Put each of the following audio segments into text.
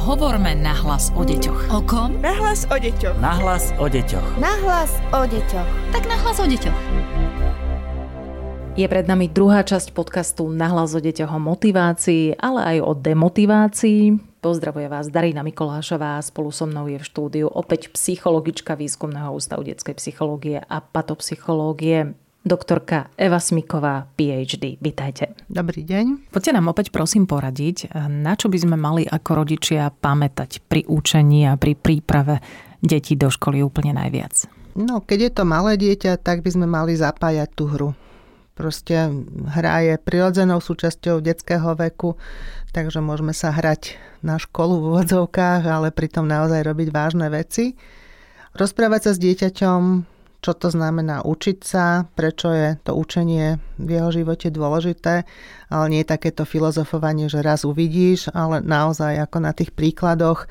Hovorme nahlas o deťoch. O kom? Nahlas o deťoch. Nahlas o deťoch. Nahlas o deťoch. Tak nahlas o deťoch. Je pred nami druhá časť podcastu Nahlas o deťoch o motivácii, ale aj o demotivácii. Pozdravuje vás Darina Mikolášová, spolu so mnou je v štúdiu opäť psychologička Výskumného ústavu detskej psychológie a patopsychológie doktorka Eva Smiková, PhD. Vítajte. Dobrý deň. Poďte nám opäť prosím poradiť, na čo by sme mali ako rodičia pamätať pri učení a pri príprave detí do školy úplne najviac? No, keď je to malé dieťa, tak by sme mali zapájať tú hru. Proste hra je prirodzenou súčasťou detského veku, takže môžeme sa hrať na školu v úvodzovkách, ale pritom naozaj robiť vážne veci. Rozprávať sa s dieťaťom, čo to znamená učiť sa, prečo je to učenie v jeho živote dôležité, ale nie je takéto filozofovanie, že raz uvidíš, ale naozaj ako na tých príkladoch,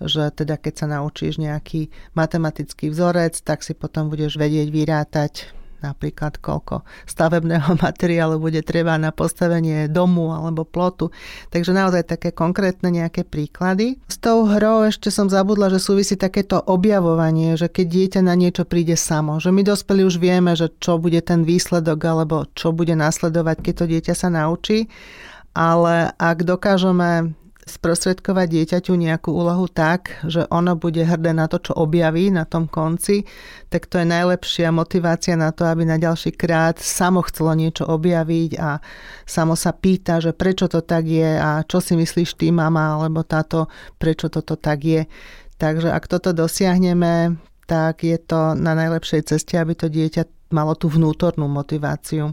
že teda keď sa naučíš nejaký matematický vzorec, tak si potom budeš vedieť vyrátať napríklad koľko stavebného materiálu bude treba na postavenie domu alebo plotu. Takže naozaj také konkrétne nejaké príklady. S tou hrou ešte som zabudla, že súvisí takéto objavovanie, že keď dieťa na niečo príde samo, že my dospeli už vieme, že čo bude ten výsledok alebo čo bude nasledovať, keď to dieťa sa naučí ale ak dokážeme sprostredkovať dieťaťu nejakú úlohu tak, že ono bude hrdé na to, čo objaví na tom konci, tak to je najlepšia motivácia na to, aby na ďalší krát samo chcelo niečo objaviť a samo sa pýta, že prečo to tak je a čo si myslíš ty, mama, alebo táto, prečo toto tak je. Takže ak toto dosiahneme, tak je to na najlepšej ceste, aby to dieťa malo tú vnútornú motiváciu.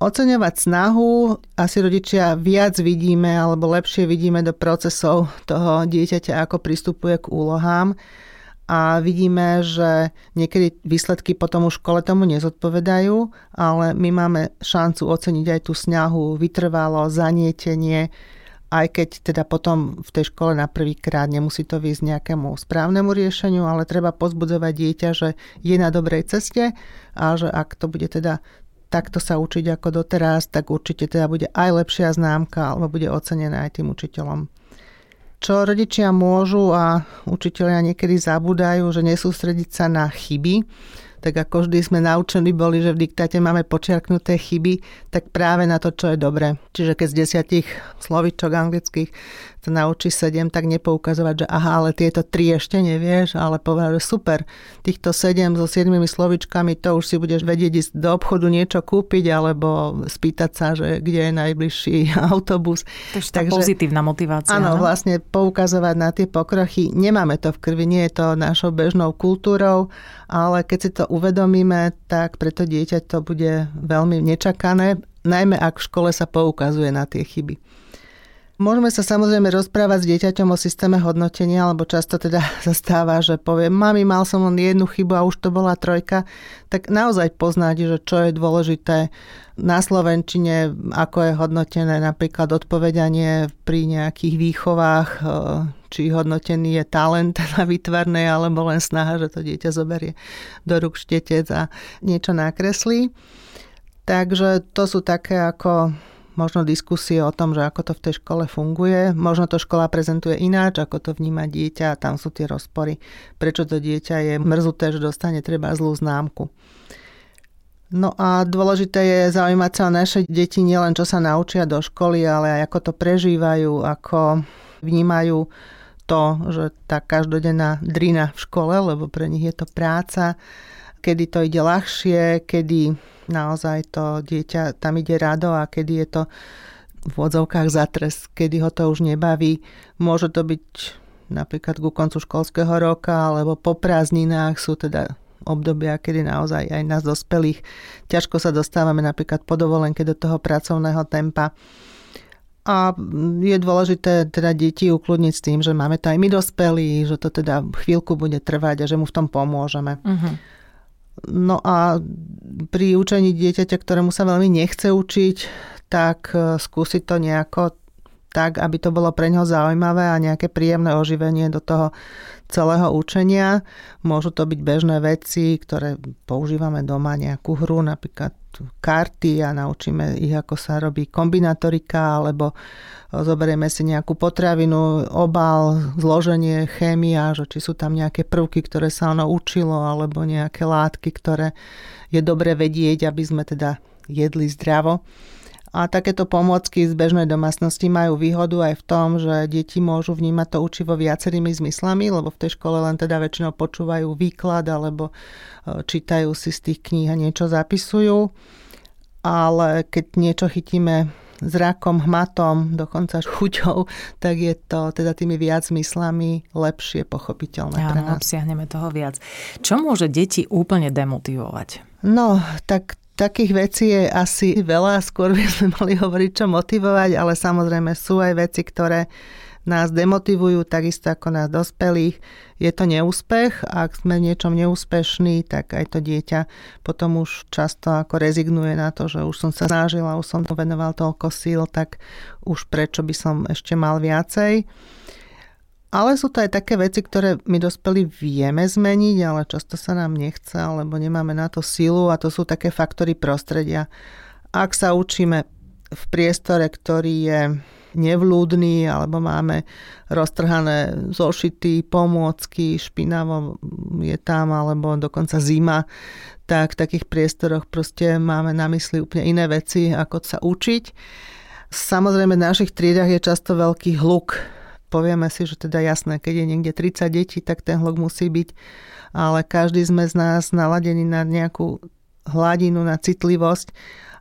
Oceňovať snahu asi rodičia viac vidíme alebo lepšie vidíme do procesov toho dieťaťa, ako pristupuje k úlohám. A vidíme, že niekedy výsledky potom už škole tomu nezodpovedajú, ale my máme šancu oceniť aj tú snahu, vytrvalo, zanietenie, aj keď teda potom v tej škole na prvýkrát nemusí to výjsť nejakému správnemu riešeniu, ale treba pozbudzovať dieťa, že je na dobrej ceste a že ak to bude teda takto sa učiť ako doteraz, tak určite teda bude aj lepšia známka alebo bude ocenená aj tým učiteľom. Čo rodičia môžu a učiteľia niekedy zabúdajú, že nesústrediť sa na chyby, tak ako vždy sme naučení boli, že v diktáte máme počiarknuté chyby, tak práve na to, čo je dobré. Čiže keď z desiatich slovičok anglických sa naučí sedem, tak nepoukazovať, že aha, ale tieto tri ešte nevieš, ale povedať, že super, týchto sedem so siedmimi slovičkami, to už si budeš vedieť ísť do obchodu niečo kúpiť, alebo spýtať sa, že kde je najbližší autobus. To je Takže, pozitívna motivácia. Áno, no? vlastne poukazovať na tie pokrochy. Nemáme to v krvi, nie je to našou bežnou kultúrou, ale keď si to uvedomíme, tak preto dieťa to bude veľmi nečakané, najmä ak v škole sa poukazuje na tie chyby. Môžeme sa samozrejme rozprávať s dieťaťom o systéme hodnotenia, alebo často teda zastáva, že povie, mami, mal som len jednu chybu a už to bola trojka, tak naozaj poznať, že čo je dôležité na Slovenčine, ako je hodnotené napríklad odpovedanie pri nejakých výchovách, e, či hodnotený je talent na výtvarnej, alebo len snaha, že to dieťa zoberie do rúk štetec a niečo nakreslí. Takže to sú také ako možno diskusie o tom, že ako to v tej škole funguje. Možno to škola prezentuje ináč, ako to vníma dieťa a tam sú tie rozpory. Prečo to dieťa je mrzuté, že dostane treba zlú známku. No a dôležité je zaujímať sa o naše deti nielen čo sa naučia do školy, ale aj ako to prežívajú, ako vnímajú to, že tá každodenná drina v škole, lebo pre nich je to práca, kedy to ide ľahšie, kedy naozaj to dieťa tam ide rado a kedy je to v odzovkách zatres, kedy ho to už nebaví. Môže to byť napríklad ku koncu školského roka alebo po prázdninách sú teda obdobia, kedy naozaj aj nás dospelých ťažko sa dostávame napríklad po dovolenke do toho pracovného tempa. A je dôležité teda deti ukludniť s tým, že máme to aj my dospelí, že to teda chvíľku bude trvať a že mu v tom pomôžeme. Uh-huh. No a pri učení dieťaťa, ktorému sa veľmi nechce učiť, tak e, skúsiť to nejako tak, aby to bolo pre neho zaujímavé a nejaké príjemné oživenie do toho celého učenia. Môžu to byť bežné veci, ktoré používame doma, nejakú hru, napríklad karty a naučíme ich, ako sa robí kombinatorika, alebo zoberieme si nejakú potravinu, obal, zloženie, chémia, že či sú tam nejaké prvky, ktoré sa ono učilo, alebo nejaké látky, ktoré je dobre vedieť, aby sme teda jedli zdravo. A takéto pomôcky z bežnej domácnosti majú výhodu aj v tom, že deti môžu vnímať to učivo viacerými zmyslami, lebo v tej škole len teda väčšinou počúvajú výklad alebo e, čítajú si z tých kníh a niečo zapisujú. Ale keď niečo chytíme zrakom, hmatom, dokonca chuťou, tak je to teda tými viac zmyslami lepšie pochopiteľné Áno, pre nás. obsiahneme toho viac. Čo môže deti úplne demotivovať? No, tak Takých vecí je asi veľa, skôr by sme mali hovoriť, čo motivovať, ale samozrejme sú aj veci, ktoré nás demotivujú, takisto ako nás dospelých. Je to neúspech a ak sme v niečom neúspešní, tak aj to dieťa potom už často ako rezignuje na to, že už som sa snažila, už som to venoval toľko síl, tak už prečo by som ešte mal viacej. Ale sú to aj také veci, ktoré my dospelí vieme zmeniť, ale často sa nám nechce, alebo nemáme na to silu a to sú také faktory prostredia. Ak sa učíme v priestore, ktorý je nevlúdny, alebo máme roztrhané zošity, pomôcky, špinavo je tam, alebo dokonca zima, tak v takých priestoroch proste máme na mysli úplne iné veci, ako sa učiť. Samozrejme v našich triedach je často veľký hluk, povieme si, že teda jasné, keď je niekde 30 detí, tak ten hlok musí byť, ale každý sme z nás naladený na nejakú hladinu, na citlivosť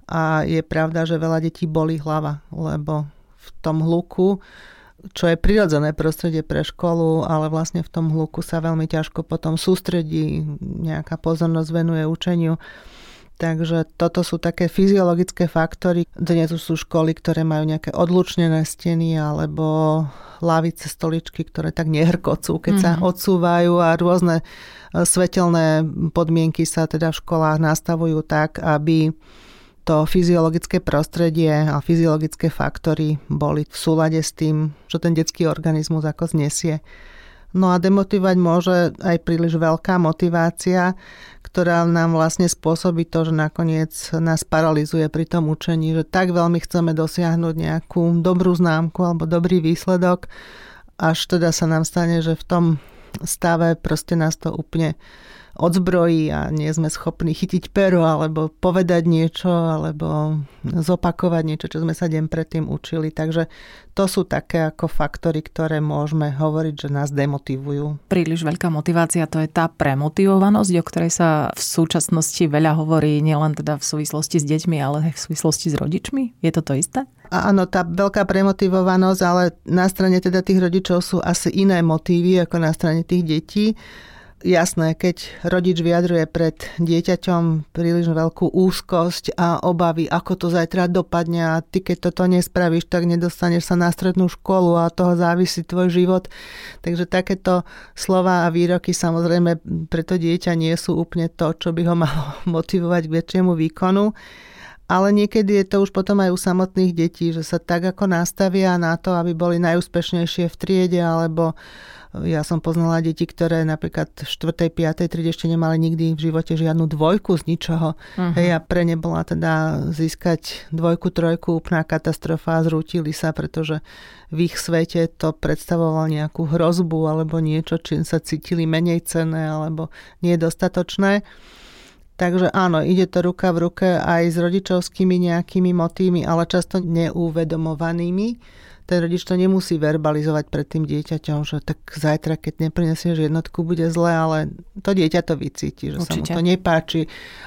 a je pravda, že veľa detí bolí hlava, lebo v tom hluku čo je prirodzené prostredie pre školu, ale vlastne v tom hluku sa veľmi ťažko potom sústredí, nejaká pozornosť venuje učeniu. Takže toto sú také fyziologické faktory. Dnes už sú školy, ktoré majú nejaké odlučnené steny alebo lavice, stoličky, ktoré tak nehrkocú, keď mm-hmm. sa mhm. odsúvajú a rôzne e, svetelné podmienky sa teda v školách nastavujú tak, aby to fyziologické prostredie a fyziologické faktory boli v súlade s tým, čo ten detský organizmus ako znesie. No a demotivovať môže aj príliš veľká motivácia, ktorá nám vlastne spôsobí to, že nakoniec nás paralizuje pri tom učení, že tak veľmi chceme dosiahnuť nejakú dobrú známku alebo dobrý výsledok, až teda sa nám stane, že v tom stave proste nás to úplne odzbrojí a nie sme schopní chytiť pero alebo povedať niečo alebo zopakovať niečo, čo sme sa deň predtým učili. Takže to sú také ako faktory, ktoré môžeme hovoriť, že nás demotivujú. Príliš veľká motivácia to je tá premotivovanosť, o ktorej sa v súčasnosti veľa hovorí nielen teda v súvislosti s deťmi, ale aj v súvislosti s rodičmi. Je to to isté? Áno, tá veľká premotivovanosť, ale na strane teda tých rodičov sú asi iné motívy ako na strane tých detí jasné, keď rodič vyjadruje pred dieťaťom príliš veľkú úzkosť a obavy, ako to zajtra dopadne a ty keď toto nespravíš, tak nedostaneš sa na strednú školu a toho závisí tvoj život. Takže takéto slova a výroky samozrejme pre to dieťa nie sú úplne to, čo by ho malo motivovať k väčšiemu výkonu. Ale niekedy je to už potom aj u samotných detí, že sa tak ako nastavia na to, aby boli najúspešnejšie v triede alebo ja som poznala deti, ktoré napríklad v 4. 5. triede ešte nemali nikdy v živote žiadnu dvojku z ničoho. Uh-huh. Hej, a pre ne bola teda získať dvojku, trojku úplná katastrofa a zrútili sa, pretože v ich svete to predstavovalo nejakú hrozbu alebo niečo, čím sa cítili menej cenné alebo nedostatočné. Takže áno, ide to ruka v ruke aj s rodičovskými nejakými motívmi, ale často neuvedomovanými ten rodič to nemusí verbalizovať pred tým dieťaťom, že tak zajtra, keď neprinesieš jednotku, bude zle, ale to dieťa to vycíti, že Určite. sa mu to nepáči,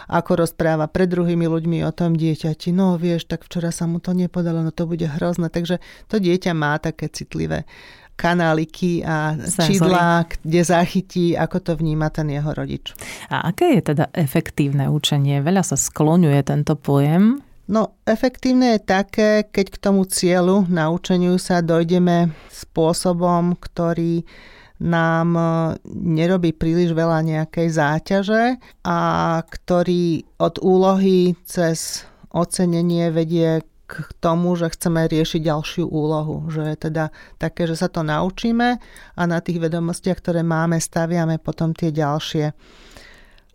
ako rozpráva pred druhými ľuďmi o tom dieťati. No vieš, tak včera sa mu to nepodalo, no to bude hrozné. Takže to dieťa má také citlivé kanáliky a čidlá, kde zachytí, ako to vníma ten jeho rodič. A aké je teda efektívne učenie? Veľa sa skloňuje tento pojem. No, efektívne je také, keď k tomu cieľu naučeniu sa dojdeme spôsobom, ktorý nám e, nerobí príliš veľa nejakej záťaže a ktorý od úlohy cez ocenenie vedie k tomu, že chceme riešiť ďalšiu úlohu. Že je teda také, že sa to naučíme a na tých vedomostiach, ktoré máme, staviame potom tie ďalšie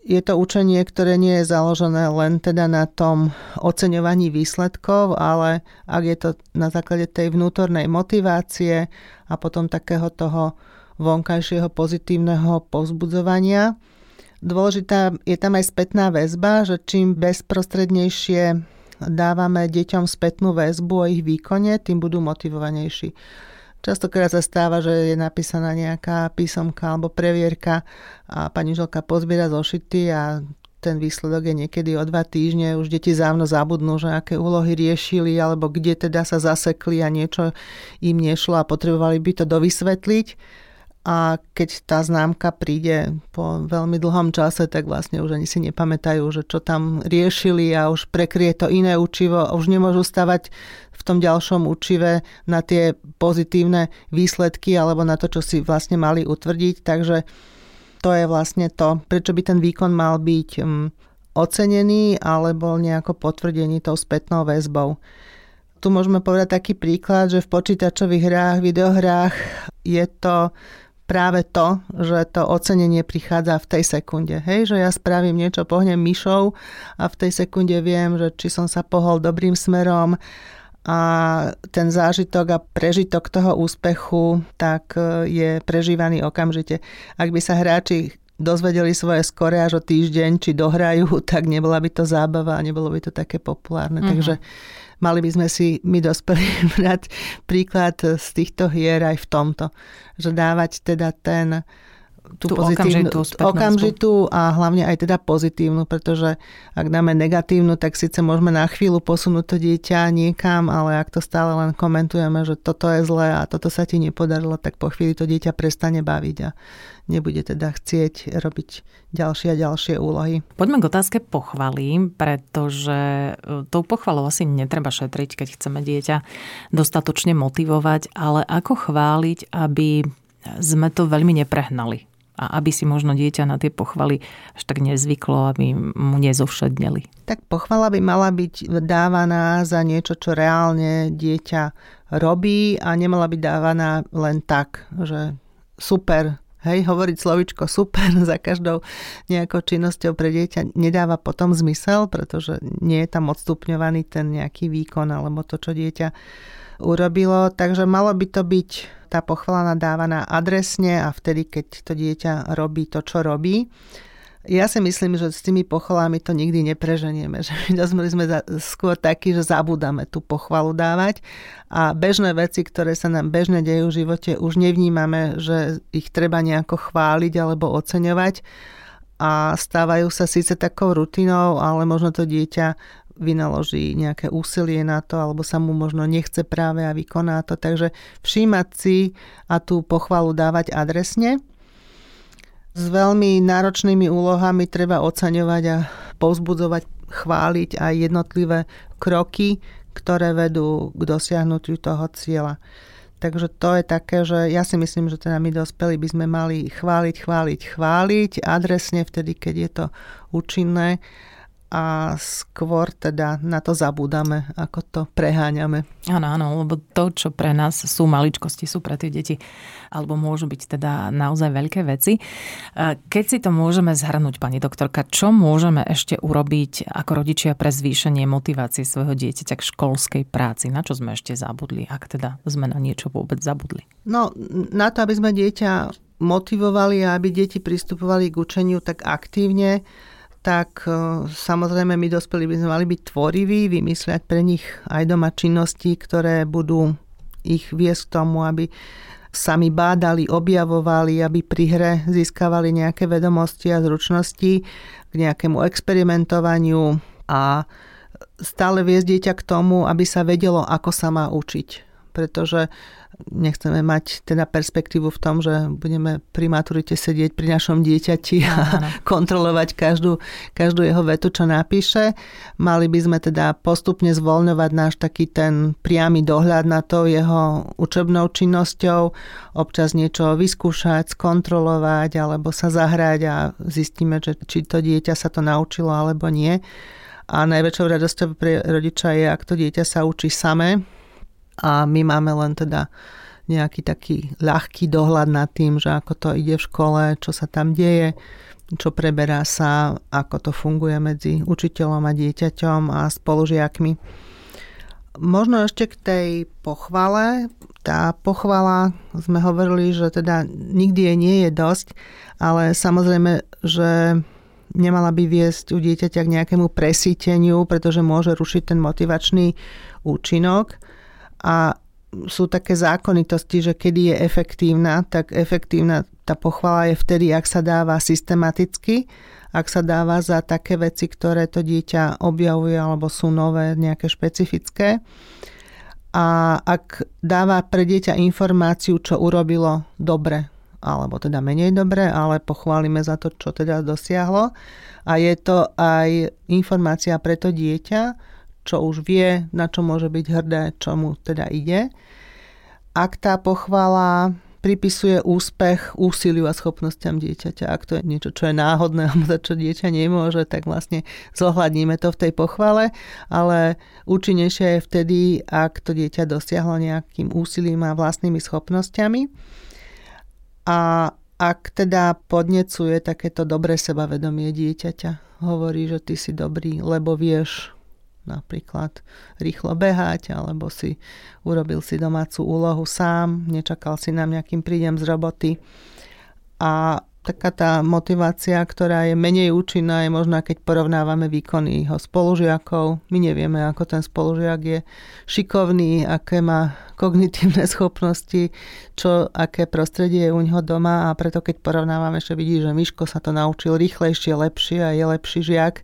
je to učenie, ktoré nie je založené len teda na tom oceňovaní výsledkov, ale ak je to na základe tej vnútornej motivácie a potom takého toho vonkajšieho pozitívneho povzbudzovania. Dôležitá je tam aj spätná väzba, že čím bezprostrednejšie dávame deťom spätnú väzbu o ich výkone, tým budú motivovanejší. Častokrát sa stáva, že je napísaná nejaká písomka alebo previerka a pani Želka pozbiera zošity a ten výsledok je niekedy o dva týždne, už deti závno zabudnú, že aké úlohy riešili alebo kde teda sa zasekli a niečo im nešlo a potrebovali by to dovysvetliť a keď tá známka príde po veľmi dlhom čase, tak vlastne už ani si nepamätajú, že čo tam riešili a už prekrie to iné učivo a už nemôžu stavať v tom ďalšom učive na tie pozitívne výsledky alebo na to, čo si vlastne mali utvrdiť. Takže to je vlastne to, prečo by ten výkon mal byť mm, ocenený alebo nejako potvrdený tou spätnou väzbou. Tu môžeme povedať taký príklad, že v počítačových hrách, videohrách je to práve to, že to ocenenie prichádza v tej sekunde. Hej, že ja spravím niečo, pohnem myšou a v tej sekunde viem, že či som sa pohol dobrým smerom a ten zážitok a prežitok toho úspechu tak e, je prežívaný okamžite. Ak by sa hráči dozvedeli svoje skore až o týždeň, či dohrajú, tak nebola by to zábava a nebolo by to také populárne. Uh-huh. Takže mali by sme si my dospeli brať príklad z týchto hier aj v tomto, že dávať teda ten tú, tú pozitívnu, okamžitú, okamžitú a hlavne aj teda pozitívnu, pretože ak dáme negatívnu, tak síce môžeme na chvíľu posunúť to dieťa niekam, ale ak to stále len komentujeme, že toto je zlé a toto sa ti nepodarilo, tak po chvíli to dieťa prestane baviť a nebude teda chcieť robiť ďalšie a ďalšie úlohy. Poďme k otázke pochvaly, pretože e, tou pochvalou asi netreba šetriť, keď chceme dieťa dostatočne motivovať, ale ako chváliť, aby sme to veľmi neprehnali a aby si možno dieťa na tie pochvaly až tak nezvyklo, aby mu nezovšedneli. Tak pochvala by mala byť dávaná za niečo, čo reálne dieťa robí a nemala byť dávaná len tak, že super, hej, hovoriť slovičko super za každou nejakou činnosťou pre dieťa nedáva potom zmysel, pretože nie je tam odstupňovaný ten nejaký výkon alebo to, čo dieťa urobilo. Takže malo by to byť tá pochvala nadávaná adresne a vtedy, keď to dieťa robí to, čo robí. Ja si myslím, že s tými pochvalami to nikdy nepreženieme. Že my sme skôr takí, že zabudáme tú pochvalu dávať a bežné veci, ktoré sa nám bežne dejú v živote, už nevnímame, že ich treba nejako chváliť alebo oceňovať a stávajú sa síce takou rutinou, ale možno to dieťa vynaloží nejaké úsilie na to, alebo sa mu možno nechce práve a vykoná to. Takže všímať si a tú pochvalu dávať adresne. S veľmi náročnými úlohami treba oceňovať a povzbudzovať, chváliť aj jednotlivé kroky, ktoré vedú k dosiahnutiu toho cieľa. Takže to je také, že ja si myslím, že teda my dospelí by sme mali chváliť, chváliť, chváliť adresne vtedy, keď je to účinné a skôr teda na to zabúdame, ako to preháňame. Áno, áno, lebo to, čo pre nás sú maličkosti, sú pre tie deti, alebo môžu byť teda naozaj veľké veci. Keď si to môžeme zhrnúť, pani doktorka, čo môžeme ešte urobiť ako rodičia pre zvýšenie motivácie svojho dieťaťa k školskej práci? Na čo sme ešte zabudli, ak teda sme na niečo vôbec zabudli? No, na to, aby sme dieťa motivovali a aby deti pristupovali k učeniu tak aktívne, tak e, samozrejme my dospelí by sme mali byť tvoriví, vymysliať pre nich aj doma činnosti, ktoré budú ich viesť k tomu, aby sami bádali, objavovali, aby pri hre získavali nejaké vedomosti a zručnosti k nejakému experimentovaniu a stále viesť dieťa k tomu, aby sa vedelo, ako sa má učiť. Pretože nechceme mať teda perspektívu v tom, že budeme pri maturite sedieť pri našom dieťati a ano. kontrolovať každú, každú jeho vetu, čo napíše. Mali by sme teda postupne zvoľňovať náš taký ten priamy dohľad na to jeho učebnou činnosťou, občas niečo vyskúšať, skontrolovať alebo sa zahrať a zistíme, že či to dieťa sa to naučilo alebo nie. A najväčšou radosťou pre rodiča je, ak to dieťa sa učí samé, a my máme len teda nejaký taký ľahký dohľad nad tým, že ako to ide v škole, čo sa tam deje. čo preberá sa, ako to funguje medzi učiteľom a dieťaťom a spolužiakmi. Možno ešte k tej pochvale. Tá pochvala, sme hovorili, že teda nikdy jej nie je dosť, ale samozrejme, že nemala by viesť u dieťaťa k nejakému presíteniu, pretože môže rušiť ten motivačný účinok. A sú také zákonitosti, že kedy je efektívna, tak efektívna tá pochvala je vtedy, ak sa dáva systematicky, ak sa dáva za také veci, ktoré to dieťa objavuje alebo sú nové, nejaké špecifické. A ak dáva pre dieťa informáciu, čo urobilo dobre, alebo teda menej dobre, ale pochválime za to, čo teda dosiahlo. A je to aj informácia pre to dieťa, čo už vie, na čo môže byť hrdé, čo mu teda ide. Ak tá pochvala pripisuje úspech úsiliu a schopnosťam dieťaťa. Ak to je niečo, čo je náhodné, alebo to, čo dieťa nemôže, tak vlastne zohľadníme to v tej pochvale, ale účinnejšie je vtedy, ak to dieťa dosiahlo nejakým úsilím a vlastnými schopnosťami. A ak teda podnecuje takéto dobré sebavedomie dieťaťa, hovorí, že ty si dobrý, lebo vieš napríklad rýchlo behať, alebo si urobil si domácu úlohu sám, nečakal si na mňa, kým prídem z roboty. A taká tá motivácia, ktorá je menej účinná, je možná, keď porovnávame výkony jeho spolužiakov. My nevieme, ako ten spolužiak je šikovný, aké má kognitívne schopnosti, čo, aké prostredie je u neho doma a preto keď porovnávame, že vidí, že Miško sa to naučil rýchlejšie, lepšie a je lepší žiak,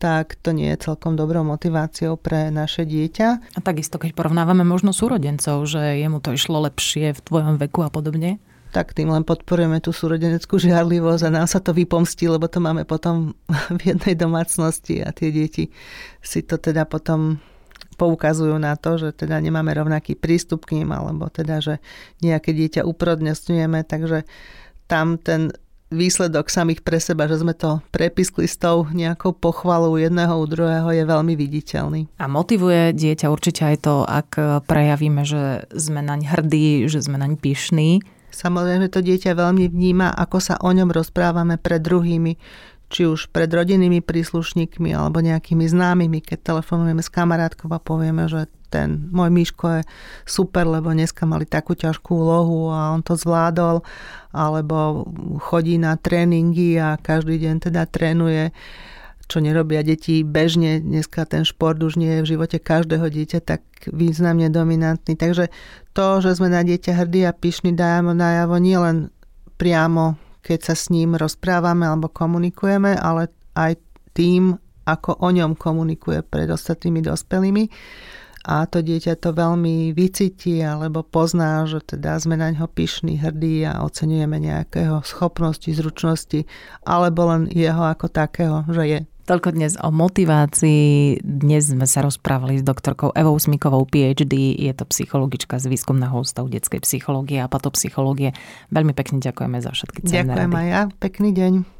tak to nie je celkom dobrou motiváciou pre naše dieťa. A takisto, keď porovnávame možno súrodencov, že jemu to išlo lepšie v tvojom veku a podobne? tak tým len podporujeme tú súrodeneckú žiarlivosť a nám sa to vypomstí, lebo to máme potom v jednej domácnosti a tie deti si to teda potom poukazujú na to, že teda nemáme rovnaký prístup k ním, alebo teda, že nejaké dieťa uprodnostňujeme, takže tam ten výsledok samých pre seba, že sme to prepiskli s tou nejakou pochvalou jedného u druhého je veľmi viditeľný. A motivuje dieťa určite aj to, ak prejavíme, že sme naň hrdí, že sme naň pyšní. Samozrejme to dieťa veľmi vníma, ako sa o ňom rozprávame pred druhými, či už pred rodinnými príslušníkmi alebo nejakými známymi, keď telefonujeme s kamarátkou a povieme, že ten môj Miško je super, lebo dneska mali takú ťažkú úlohu a on to zvládol, alebo chodí na tréningy a každý deň teda trénuje čo nerobia deti bežne. Dneska ten šport už nie je v živote každého dieťa tak významne dominantný. Takže to, že sme na dieťa hrdí a pyšní, dájame najavo nielen priamo keď sa s ním rozprávame alebo komunikujeme, ale aj tým, ako o ňom komunikuje pred ostatnými dospelými. A to dieťa to veľmi vycíti alebo pozná, že teda sme na ňo pyšní, hrdí a oceňujeme nejakého schopnosti, zručnosti alebo len jeho ako takého, že je Toľko dnes o motivácii. Dnes sme sa rozprávali s doktorkou Evou Smikovou, PhD. Je to psychologička z výskumného ústavu detskej psychológie a patopsychológie. Veľmi pekne ďakujeme za všetky cenné Ďakujem aj ja. Pekný deň.